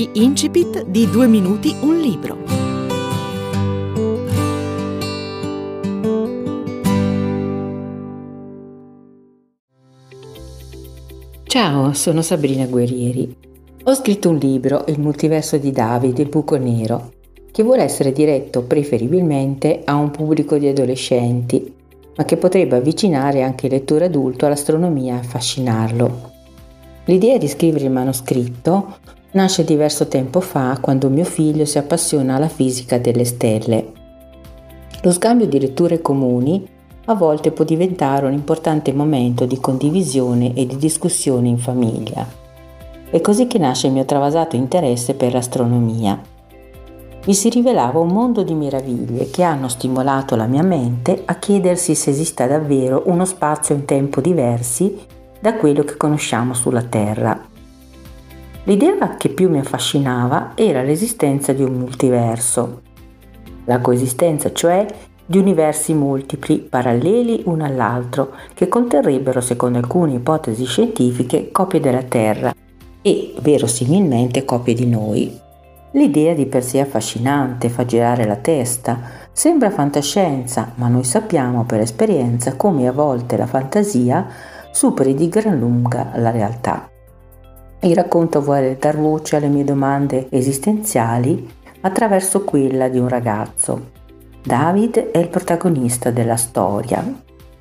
Gli incipit di Due minuti un libro. Ciao, sono Sabrina Guerrieri. Ho scritto un libro, Il multiverso di Davide, il buco nero, che vuole essere diretto preferibilmente a un pubblico di adolescenti, ma che potrebbe avvicinare anche il lettore adulto all'astronomia e affascinarlo. L'idea di scrivere il manoscritto nasce diverso tempo fa quando mio figlio si appassiona alla fisica delle stelle. Lo scambio di letture comuni a volte può diventare un importante momento di condivisione e di discussione in famiglia. È così che nasce il mio travasato interesse per l'astronomia. Mi si rivelava un mondo di meraviglie che hanno stimolato la mia mente a chiedersi se esista davvero uno spazio un tempo diversi da quello che conosciamo sulla Terra. L'idea che più mi affascinava era l'esistenza di un multiverso, la coesistenza cioè di universi multipli, paralleli uno all'altro, che conterrebbero, secondo alcune ipotesi scientifiche, copie della Terra e, verosimilmente, copie di noi. L'idea di per sé affascinante, fa girare la testa, sembra fantascienza, ma noi sappiamo per esperienza come a volte la fantasia superi di gran lunga la realtà. Il racconto vuole dar voce alle mie domande esistenziali attraverso quella di un ragazzo. David è il protagonista della storia.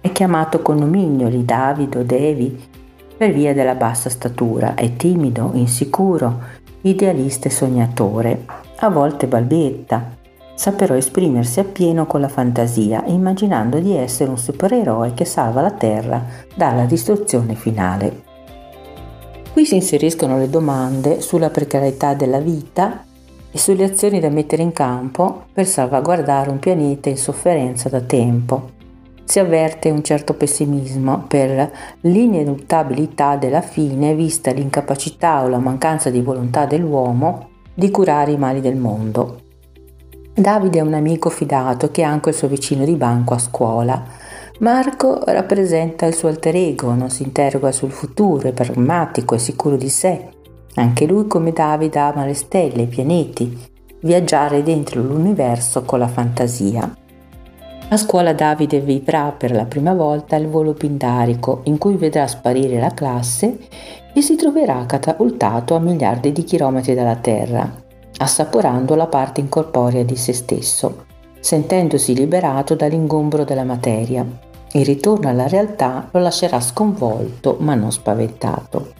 È chiamato con nomignoli David o Devi per via della bassa statura. È timido, insicuro, idealista e sognatore. A volte balbetta. Sa però esprimersi appieno con la fantasia, immaginando di essere un supereroe che salva la Terra dalla distruzione finale. Qui si inseriscono le domande sulla precarietà della vita e sulle azioni da mettere in campo per salvaguardare un pianeta in sofferenza da tempo. Si avverte un certo pessimismo per l'ineluttabilità della fine vista l'incapacità o la mancanza di volontà dell'uomo di curare i mali del mondo. Davide è un amico fidato che è anche il suo vicino di banco a scuola Marco rappresenta il suo alter ego, non si interroga sul futuro, è pragmatico e sicuro di sé. Anche lui, come Davide, ama le stelle, i pianeti, viaggiare dentro l'universo con la fantasia. A scuola Davide vivrà per la prima volta il volo pindarico, in cui vedrà sparire la classe e si troverà catapultato a miliardi di chilometri dalla Terra, assaporando la parte incorporea di se stesso, sentendosi liberato dall'ingombro della materia. Il ritorno alla realtà lo lascerà sconvolto ma non spaventato.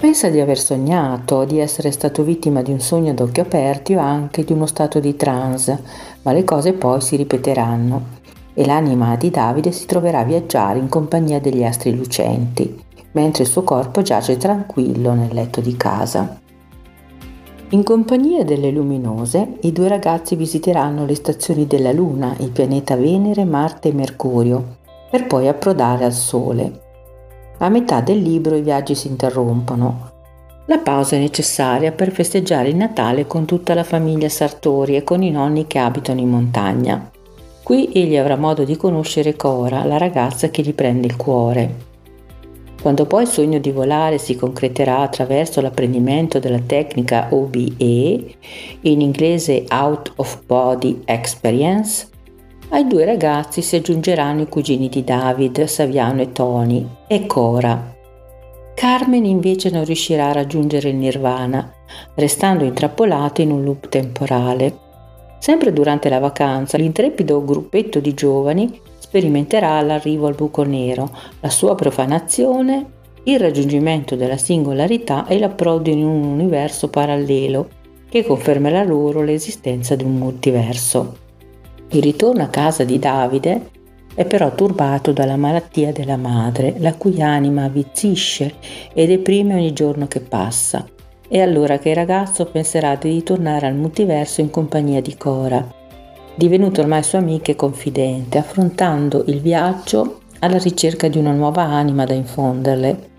Pensa di aver sognato, di essere stato vittima di un sogno ad occhi aperti o anche di uno stato di trance, ma le cose poi si ripeteranno e l'anima di Davide si troverà a viaggiare in compagnia degli astri lucenti, mentre il suo corpo giace tranquillo nel letto di casa. In compagnia delle luminose, i due ragazzi visiteranno le stazioni della Luna, il pianeta Venere, Marte e Mercurio, per poi approdare al Sole. A metà del libro i viaggi si interrompono. La pausa è necessaria per festeggiare il Natale con tutta la famiglia Sartori e con i nonni che abitano in montagna. Qui egli avrà modo di conoscere Cora, la ragazza che gli prende il cuore. Quando poi il sogno di volare si concreterà attraverso l'apprendimento della tecnica OBE, in inglese Out of Body Experience, ai due ragazzi si aggiungeranno i cugini di David, Saviano e Tony, e Cora. Carmen invece non riuscirà a raggiungere il nirvana, restando intrappolato in un loop temporale. Sempre durante la vacanza, l'intrepido gruppetto di giovani sperimenterà l'arrivo al buco nero, la sua profanazione, il raggiungimento della singolarità e l'approdo in un universo parallelo che confermerà loro l'esistenza di un multiverso. Il ritorno a casa di Davide è però turbato dalla malattia della madre, la cui anima avvizzisce e deprime ogni giorno che passa. È allora che il ragazzo penserà di ritornare al multiverso in compagnia di Cora, divenuto ormai sua amica e confidente, affrontando il viaggio alla ricerca di una nuova anima da infonderle.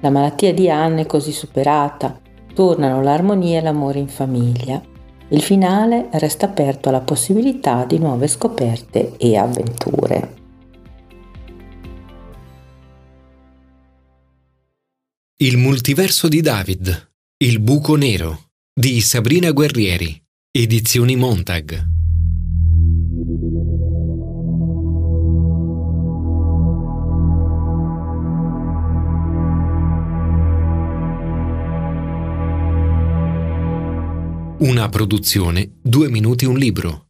La malattia di Anne è così superata, tornano l'armonia e l'amore in famiglia. Il finale resta aperto alla possibilità di nuove scoperte e avventure. Il multiverso di David, il buco nero. di Sabrina Guerrieri, Edizioni Montag. Una produzione Due minuti un libro.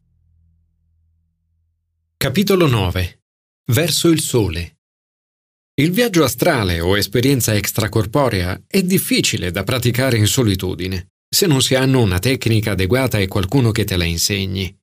Capitolo 9. Verso il sole. Il viaggio astrale o esperienza extracorporea è difficile da praticare in solitudine, se non si hanno una tecnica adeguata e qualcuno che te la insegni.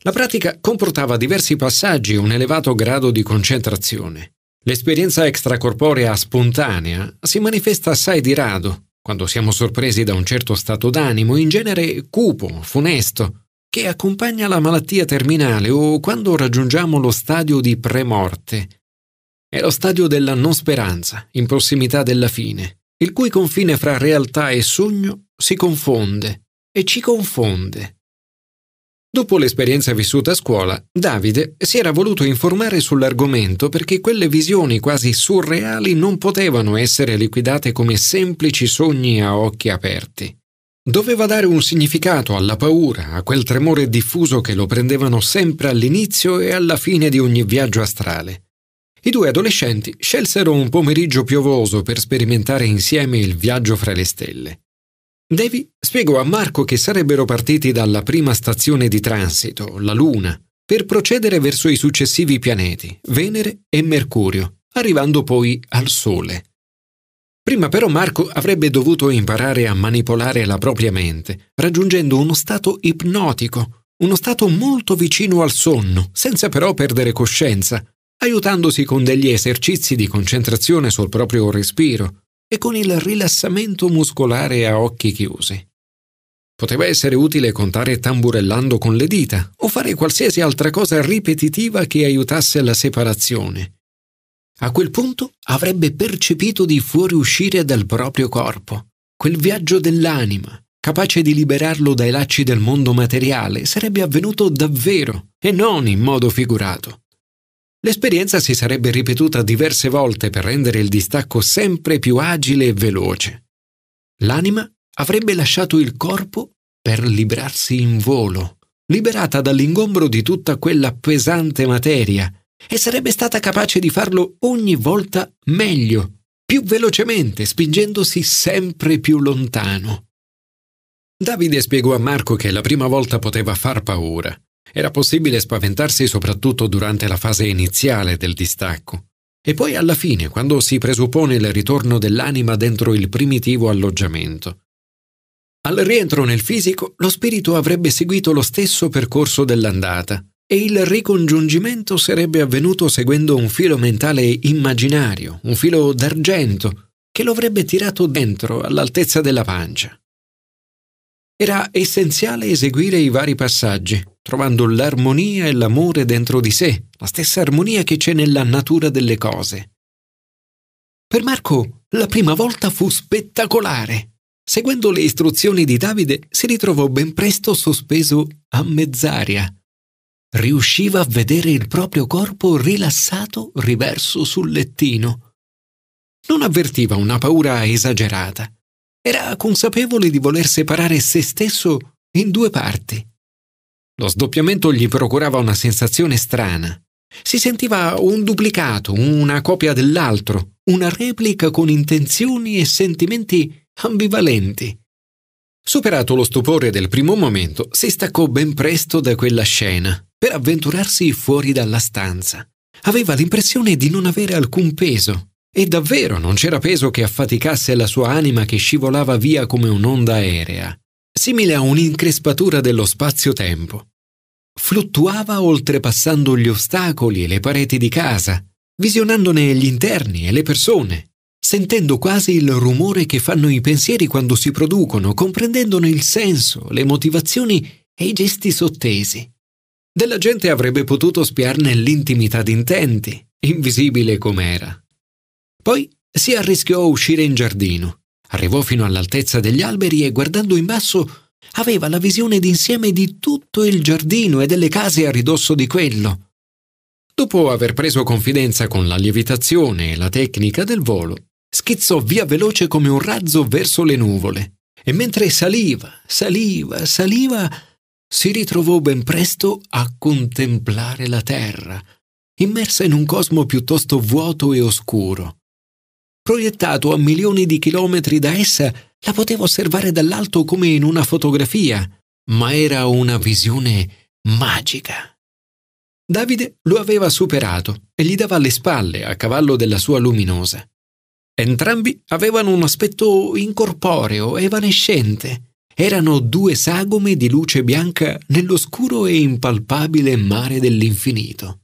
La pratica comportava diversi passaggi e un elevato grado di concentrazione. L'esperienza extracorporea spontanea si manifesta assai di rado, quando siamo sorpresi da un certo stato d'animo, in genere cupo, funesto, che accompagna la malattia terminale o quando raggiungiamo lo stadio di premorte, è lo stadio della non speranza, in prossimità della fine, il cui confine fra realtà e sogno si confonde e ci confonde. Dopo l'esperienza vissuta a scuola, Davide si era voluto informare sull'argomento perché quelle visioni quasi surreali non potevano essere liquidate come semplici sogni a occhi aperti. Doveva dare un significato alla paura, a quel tremore diffuso che lo prendevano sempre all'inizio e alla fine di ogni viaggio astrale. I due adolescenti scelsero un pomeriggio piovoso per sperimentare insieme il viaggio fra le stelle. Davy spiegò a Marco che sarebbero partiti dalla prima stazione di transito, la Luna, per procedere verso i successivi pianeti, Venere e Mercurio, arrivando poi al Sole. Prima però Marco avrebbe dovuto imparare a manipolare la propria mente, raggiungendo uno stato ipnotico, uno stato molto vicino al sonno, senza però perdere coscienza, aiutandosi con degli esercizi di concentrazione sul proprio respiro e con il rilassamento muscolare a occhi chiusi. Poteva essere utile contare tamburellando con le dita o fare qualsiasi altra cosa ripetitiva che aiutasse la separazione. A quel punto avrebbe percepito di fuoriuscire dal proprio corpo. Quel viaggio dell'anima, capace di liberarlo dai lacci del mondo materiale, sarebbe avvenuto davvero e non in modo figurato. L'esperienza si sarebbe ripetuta diverse volte per rendere il distacco sempre più agile e veloce. L'anima avrebbe lasciato il corpo per librarsi in volo, liberata dall'ingombro di tutta quella pesante materia, e sarebbe stata capace di farlo ogni volta meglio, più velocemente, spingendosi sempre più lontano. Davide spiegò a Marco che la prima volta poteva far paura, era possibile spaventarsi soprattutto durante la fase iniziale del distacco. E poi alla fine, quando si presuppone il ritorno dell'anima dentro il primitivo alloggiamento. Al rientro nel fisico, lo spirito avrebbe seguito lo stesso percorso dell'andata e il ricongiungimento sarebbe avvenuto seguendo un filo mentale immaginario, un filo d'argento, che lo avrebbe tirato dentro all'altezza della pancia. Era essenziale eseguire i vari passaggi, trovando l'armonia e l'amore dentro di sé, la stessa armonia che c'è nella natura delle cose. Per Marco la prima volta fu spettacolare. Seguendo le istruzioni di Davide, si ritrovò ben presto sospeso a mezz'aria. Riusciva a vedere il proprio corpo rilassato riverso sul lettino. Non avvertiva una paura esagerata. Era consapevole di voler separare se stesso in due parti. Lo sdoppiamento gli procurava una sensazione strana. Si sentiva un duplicato, una copia dell'altro, una replica con intenzioni e sentimenti ambivalenti. Superato lo stupore del primo momento, si staccò ben presto da quella scena per avventurarsi fuori dalla stanza. Aveva l'impressione di non avere alcun peso, e davvero non c'era peso che affaticasse la sua anima che scivolava via come un'onda aerea simile a un'increspatura dello spazio-tempo. Fluttuava oltrepassando gli ostacoli e le pareti di casa, visionandone gli interni e le persone, sentendo quasi il rumore che fanno i pensieri quando si producono, comprendendone il senso, le motivazioni e i gesti sottesi. Della gente avrebbe potuto spiarne l'intimità d'intenti, invisibile com'era. Poi si arrischiò a uscire in giardino Arrivò fino all'altezza degli alberi e guardando in basso aveva la visione d'insieme di tutto il giardino e delle case a ridosso di quello. Dopo aver preso confidenza con la lievitazione e la tecnica del volo, schizzò via veloce come un razzo verso le nuvole e mentre saliva, saliva, saliva, si ritrovò ben presto a contemplare la Terra, immersa in un cosmo piuttosto vuoto e oscuro. Proiettato a milioni di chilometri da essa, la poteva osservare dall'alto come in una fotografia, ma era una visione magica. Davide lo aveva superato e gli dava alle spalle a cavallo della sua luminosa. Entrambi avevano un aspetto incorporeo, evanescente. Erano due sagome di luce bianca nell'oscuro e impalpabile mare dell'infinito.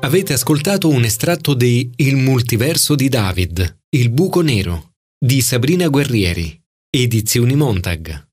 Avete ascoltato un estratto di Il multiverso di David, Il buco nero, di Sabrina Guerrieri, Edizioni Montag.